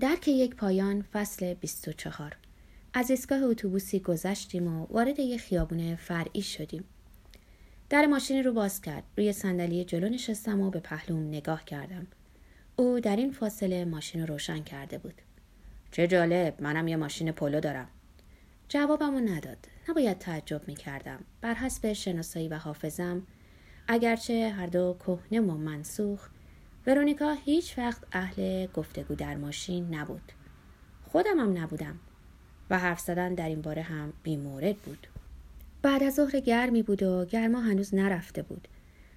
درک یک پایان فصل 24 از ایستگاه اتوبوسی گذشتیم و وارد یک خیابون فرعی شدیم. در ماشین رو باز کرد. روی صندلی جلو نشستم و به پهلوم نگاه کردم. او در این فاصله ماشین رو روشن کرده بود. چه جالب منم یه ماشین پلو دارم. جوابمو نداد. نباید تعجب می کردم بر حسب شناسایی و حافظم اگرچه هر دو کهنه و منسوخ ورونیکا هیچ وقت اهل گفتگو در ماشین نبود. خودم هم نبودم و حرف زدن در این باره هم بیمورد بود. بعد از ظهر گرمی بود و گرما هنوز نرفته بود.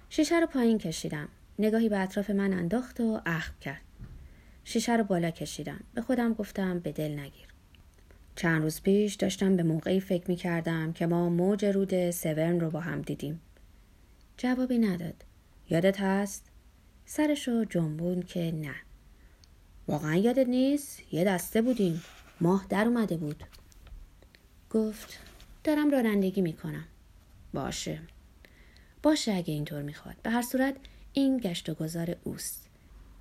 شیشه رو پایین کشیدم. نگاهی به اطراف من انداخت و اخم کرد. شیشه رو بالا کشیدم. به خودم گفتم به دل نگیر. چند روز پیش داشتم به موقعی فکر می کردم که ما موج رود سورن رو با هم دیدیم. جوابی نداد. یادت هست؟ سرشو جنبون که نه. واقعا یادت نیست؟ یه دسته بودیم. ماه در اومده بود. گفت دارم رانندگی می‌کنم. باشه. باشه اگه اینطور می‌خواد. به هر صورت این گشت و گذار اوست.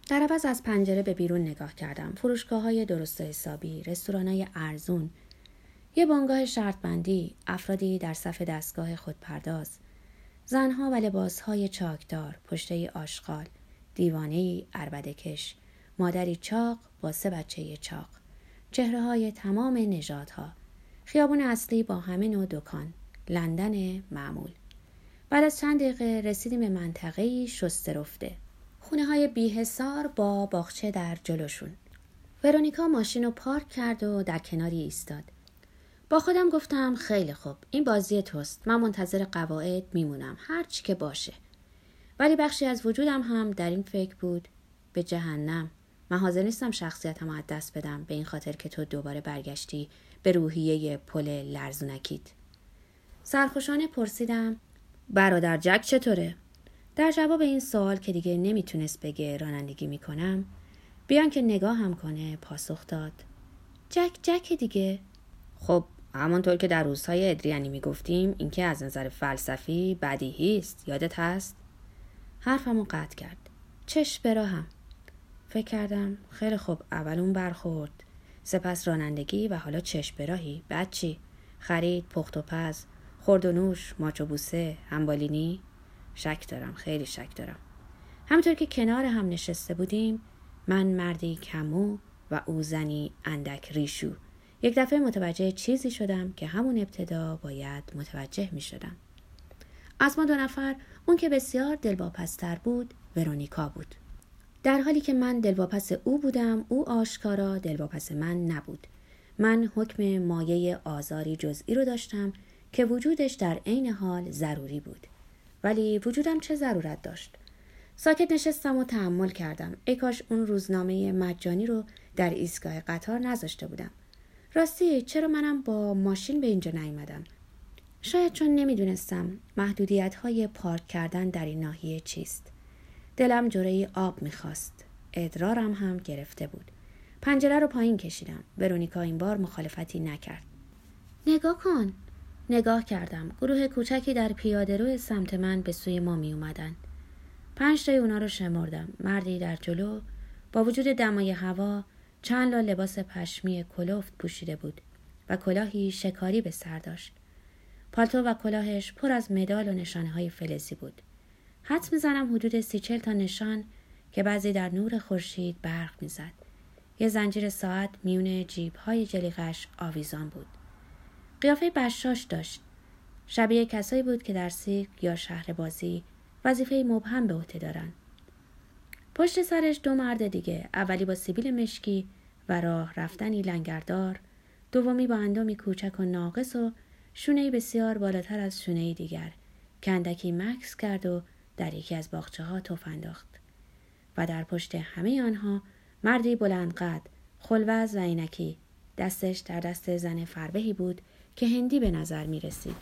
در عوض از پنجره به بیرون نگاه کردم. فروشگاه های درست و حسابی رستوران های ارزون. یه بانگاه شرط بندی افرادی در صف دستگاه خودپرداز. زنها و لباسهای چاکدار پشته آشغال. دیوانه ای کش. مادری چاق با سه بچه چاق. چهره های تمام نژادها. خیابون اصلی با همه نوع دکان. لندن معمول. بعد از چند دقیقه رسیدیم به منطقه شسته رفته. خونه های بیحسار با باغچه در جلوشون. ورونیکا ماشین رو پارک کرد و در کناری ایستاد. با خودم گفتم خیلی خوب. این بازی توست. من منتظر قواعد میمونم. هر چی که باشه. ولی بخشی از وجودم هم در این فکر بود. به جهنم. من حاضر نیستم شخصیتم از دست بدم به این خاطر که تو دوباره برگشتی به روحیه پل لرزونکیت. سرخوشانه پرسیدم برادر جک چطوره؟ در جواب این سوال که دیگه نمی‌تونست بگه رانندگی می‌کنم بیان که نگاه هم کنه پاسخ داد. جک جک دیگه. خب همانطور که در روزهای ادریانی می‌گفتیم اینکه از نظر فلسفی بدیهی است یادت هست؟ حرفمو قطع کرد. چش هم فکر کردم خیلی خوب اول اون برخورد. سپس رانندگی و حالا چش براهی بعد چی؟ خرید پخت و پز خورد و نوش ماچ و بوسه همبالینی. شک دارم خیلی شک دارم. همطور که کنار هم نشسته بودیم من مردی کمو و او زنی اندک ریشو. یک دفعه متوجه چیزی شدم که همون ابتدا باید متوجه می شدم. از ما دو نفر اون که بسیار دلواپستر بود ورونیکا بود. در حالی که من دلواپس او بودم او آشکارا دلواپس من نبود. من حکم مایه آزاری جزئی رو داشتم که وجودش در عین حال ضروری بود. ولی وجودم چه ضرورت داشت؟ ساکت نشستم و تحمل کردم. ای کاش اون روزنامه مجانی رو در ایستگاه قطار نذاشته بودم. راستی چرا منم با ماشین به اینجا نیومدم شاید چون نمی‌دونستم محدودیت های پارک کردن در این ناحیه چیست. دلم جوره آب می‌خواست. ادرارم هم گرفته بود. پنجره رو پایین کشیدم. ورونیکا این بار مخالفتی نکرد. نگاه کن. نگاه کردم. گروه کوچکی در پیاده روی سمت من به سوی ما می اومدن. پنج تای اونا رو شمردم. مردی در جلو. با وجود دمای هوا چند لا لباس پشمی کلفت پوشیده بود و کلاهی شکاری به سر داشت. پالتو و کلاهش پر از مدال و نشانه های فلزی بود. حدس می‌زنم حدود سی چل تا نشان که بعضی در نور خورشید برق می‌زد. یه زنجیر ساعت میون جیب های جلیقش آویزان بود. قیافه بشاش داشت. شبیه کسایی بود که در سیرک یا شهر بازی وظیفه مبهم به عهده دارند. پشت سرش دو مرد دیگه اولی با سیبیل مشکی و راه رفتنی لنگردار دومی با اندامی کوچک و ناقص و شونه بسیار بالاتر از شونه دیگر. کندکی مکس کرد و در یکی از باخچه ها توف انداخت. و در پشت همه آنها مردی بلند قد خلوز و عینکی. دستش در دست زن فربهی بود که هندی به نظر می رسید.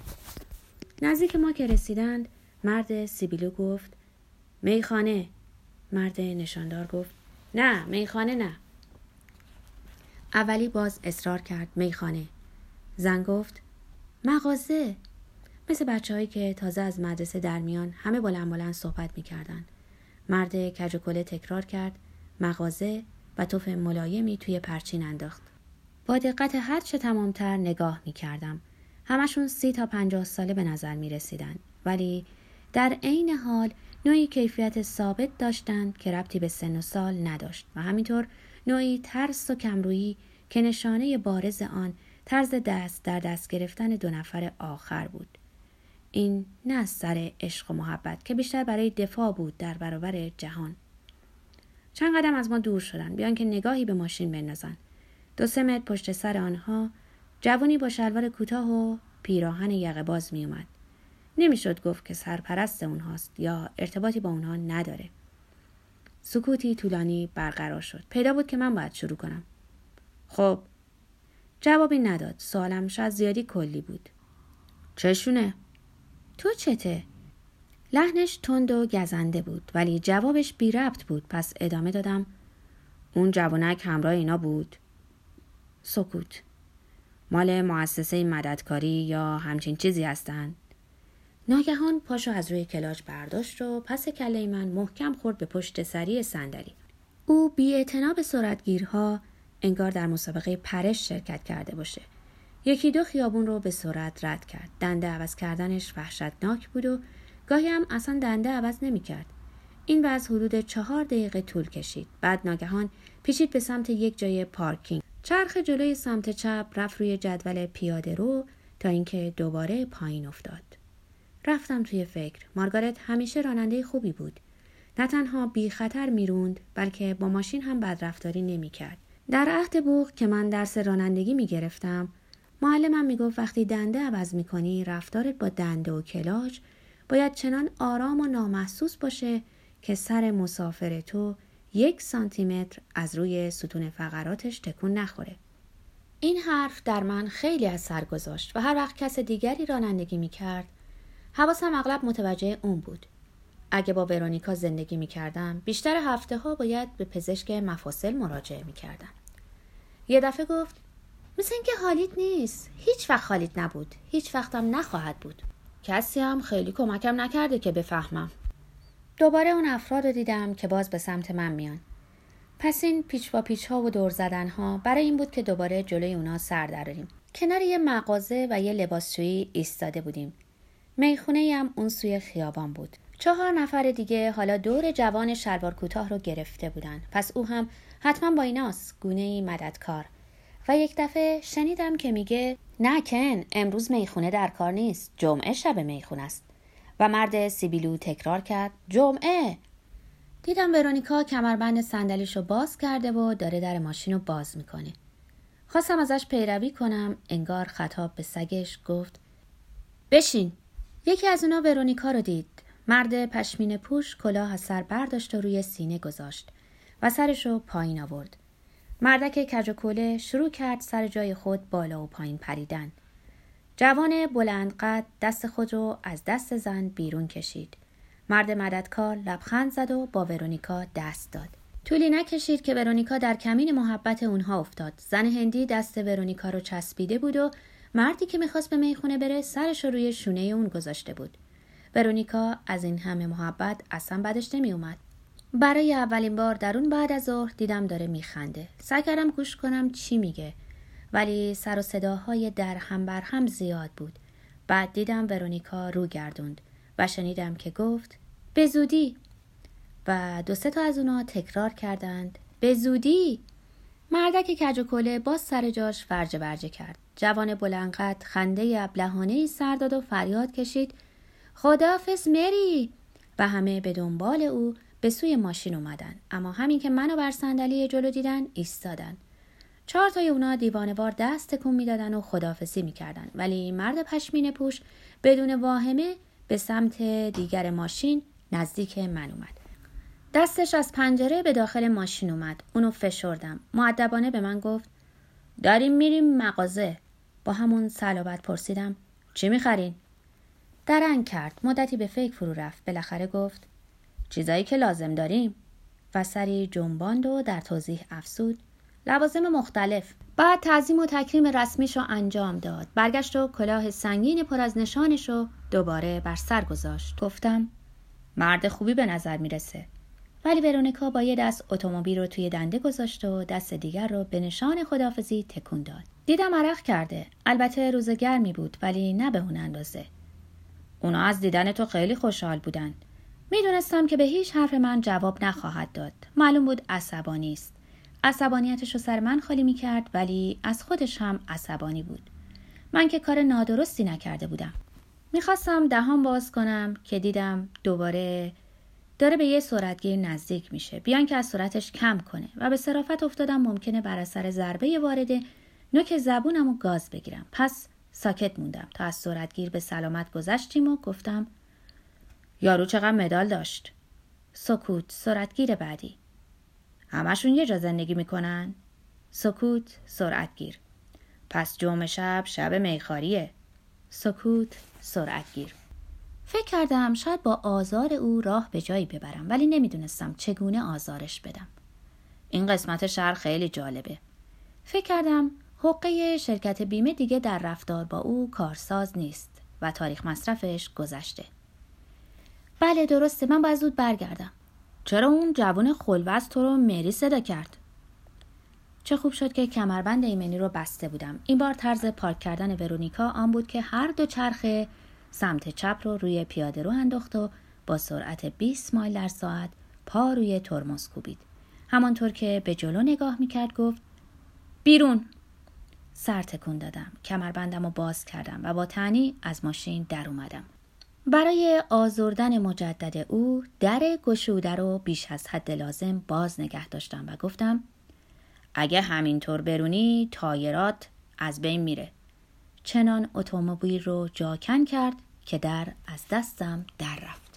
نزدیک ما که رسیدند مرد سیبیلو گفت میخانه. مرد نشاندار گفت نه میخانه نه. اولی باز اصرار کرد میخانه. زن گفت مغازه مثل بچه که تازه از مدرسه در میان همه بلند بلند صحبت می‌کردن مرد کج کله تکرار کرد مغازه و توف ملایمی توی پرچین انداخت با دقت هر چه تمامتر نگاه می کردم. همشون سی تا پنجاه ساله به نظر می رسیدن. ولی در عین حال نوعی کیفیت ثابت داشتند که ربطی به سن و سال نداشت و همینطور نوعی ترس و کمرویی که نشانه بارز آن طرز دست در دست گرفتن دو نفر آخر بود. این نه از سر عشق و محبت که بیشتر برای دفاع بود در برابر جهان. چند قدم از ما دور شدن بیان که نگاهی به ماشین بندازن. دو سه متر پشت سر آنها جوانی با شلوار کوتاه و پیراهن یقه باز می اومد. نمی‌شد گفت که سرپرست اونهاست یا ارتباطی با اونها نداره. سکوتی طولانی برقرار شد. پیدا بود که من باید شروع کنم. خب جوابی نداد. سوالم شاید زیادی کلی بود. چشونه؟ تو چته؟ لحنش تند و گزنده بود ولی جوابش بی ربط بود پس ادامه دادم اون جوانک همراه اینا بود سکوت مال مؤسسه مددکاری یا همچین چیزی هستند ناگهان پاشو از روی کلاج برداشت و پس کله من محکم خورد به پشت سری صندلی او بی به سرعتگیرها انگار در مسابقه پرش شرکت کرده باشه یکی دو خیابون رو به سرعت رد کرد دنده عوض کردنش وحشتناک بود و گاهی هم اصلا دنده عوض نمی کرد. این وضع حدود چهار دقیقه طول کشید. بعد ناگهان پیچید به سمت یک جای پارکینگ. چرخ جلوی سمت چپ رفت روی جدول پیاده رو تا اینکه دوباره پایین افتاد. رفتم توی فکر. مارگارت همیشه راننده خوبی بود. نه تنها بی خطر می‌روند بلکه با ماشین هم بدرفتاری نمی کرد. در عهد بوغ که من درس رانندگی می گرفتم معلمم می گفت وقتی دنده عوض می کنی رفتارت با دنده و کلاج باید چنان آرام و نامحسوس باشه که سر مسافر تو یک سانتیمتر از روی ستون فقراتش تکون نخوره. این حرف در من خیلی اثر گذاشت و هر وقت کس دیگری رانندگی می کرد حواسم اغلب متوجه اون بود. اگه با ورونیکا زندگی می کردم بیشتر هفته ها باید به پزشک مفاصل مراجعه می کردم. یه دفعه گفت مثل اینکه حالیت نیست. هیچ وقت حالیت نبود. هیچ وقتم نخواهد بود. کسی هم خیلی کمکم نکرده که بفهمم دوباره اون افراد رو دیدم که باز به سمت من میان پس این پیچ با پیچ ها و دور زدن ها برای این بود که دوباره جلوی اونا سر دراریم کنار یه مغازه و یه لباسشویی ایستاده بودیم می‌خونه هم اون سوی خیابان بود چهار نفر دیگه حالا دور جوان شلوار کوتاه رو گرفته بودن پس او هم حتما با ایناست گونه ای مددکار. و یک دفعه شنیدم که میگه نه کن امروز می‌خونه در کار نیست جمعه شب می‌خونه است. و مرد سیبیلو تکرار کرد جمعه؟ دیدم ورونیکا کمربند صندلیش رو باز کرده و داره در ماشین رو باز می‌کنه. خواستم ازش پیروی کنم انگار خطاب به سگش گفت بشین. یکی از اونا ورونیکا رو دید. مرد پشمین پوش کلاه از سر برداشت و روی سینه گذاشت و سرش رو پایین آورد مردک کج و شروع کرد سر جای خود بالا و پایین پریدن. جوان بلند قد دست خود رو از دست زن بیرون کشید. مرد مددکار لبخند زد و با ورونیکا دست داد. طولی نکشید که ورونیکا در کمین محبت اونها افتاد. زن هندی دست ورونیکا رو چسبیده بود و مردی که می‌خواست به می‌خونه بره سرش رو روی شونه اون گذاشته بود. ورونیکا از این همه محبت اصلا بدش نمی اومد. برای اولین بار در اون بعد از ظهر دیدم داره میخنده. سعی کردم گوش کنم چی میگه. ولی سر و صداهای در هم بر هم زیاد بود. بعد دیدم ورونیکا رو گردوند و شنیدم که گفت به زودی. و دو سه تا از اونا تکرار کردند به زودی. مردک کج و کله باز سر جاش فرج برجه کرد. جوان بلنقد خنده ابلهانه ای سر داد و فریاد کشید. خدافز مری. و همه به دنبال او به سوی ماشین اومدن. اما همین که منو بر صندلی جلو دیدن ایستادن. چهار تای اونا دیوانوار دست تکون می‌دادن و خدافسی می‌کردن. ولی مرد پشمین پوش بدون واهمه به سمت دیگر ماشین نزدیک من اومد. دستش از پنجره به داخل ماشین اومد. اونو فشردم. معدبانه به من گفت داریم میریم مغازه. با همون سلابت پرسیدم چی می‌خرین؟ درنگ کرد. مدتی به فکر فرو رفت. بالاخره گفت چیزایی که لازم داریم. و سری جنباند و در توضیح افسود لوازم مختلف. بعد تعظیم و تکریم رسمیش رو انجام داد. برگشت و کلاه سنگین پر از نشانش رو دوباره بر سر گذاشت. گفتم مرد خوبی به نظر می‌رسه. ولی ورونیکا با یه دست اتومبیل رو توی دنده گذاشت و دست دیگر رو به نشان خدافزی تکون داد. دیدم عرق کرده. البته روز گرمی بود ولی نه به اون اندازه. اونا از دیدن تو خیلی خوشحال بودن. می‌دونستم که به هیچ حرف من جواب نخواهد داد. معلوم بود عصبانی است. عصبانیتش رو سر من خالی می‌کرد ولی از خودش هم عصبانی بود. من که کار نادرستی نکرده بودم. می‌خواستم دهان باز کنم که دیدم دوباره داره به یه سرعتگیر نزدیک میشه. بیان که از سرعتش کم کنه و به صرافت افتادم ممکنه بر اثر ضربه وارده نوک زبونم و گاز بگیرم. پس ساکت موندم. تا از سرعتگیر به سلامت گذشتیم و گفتم یارو چقدر مدال داشت؟ سکوت سرعتگیر بعدی. همشون یه جا زندگی می‌کنن؟ سکوت سرعتگیر. پس جمعه شب شب میخاریه سکوت سرعتگیر. فکر کردم شاید با آزار او راه به جایی ببرم ولی نمی‌دونستم چگونه آزارش بدم. این قسمت شهر خیلی جالبه. فکر کردم حقه شرکت بیمه دیگه در رفتار با او کارساز نیست و تاریخ مصرفش گذشته. بله درسته. من باید زود برگردم. چرا اون جوان خلوز تو رو مری صدا کرد؟ چه خوب شد که کمربند ایمنی رو بسته بودم. این بار طرز پارک کردن ورونیکا آن بود که هر دو چرخه سمت چپ رو روی پیاده رو انداخت و با سرعت 20 مایل در ساعت پا روی ترمز کوبید. همانطور که به جلو نگاه می‌کرد گفت بیرون! سر تکون دادم. کمربندم رو باز کردم و با تنی از ماشین در اومدم. برای آزردن مجدد او در گشوده رو بیش از حد لازم باز نگه داشتم و گفتم اگه همینطور برونی تایرات از بین میره. چنان اتومبیل رو جاکن کرد که در از دستم در رفت.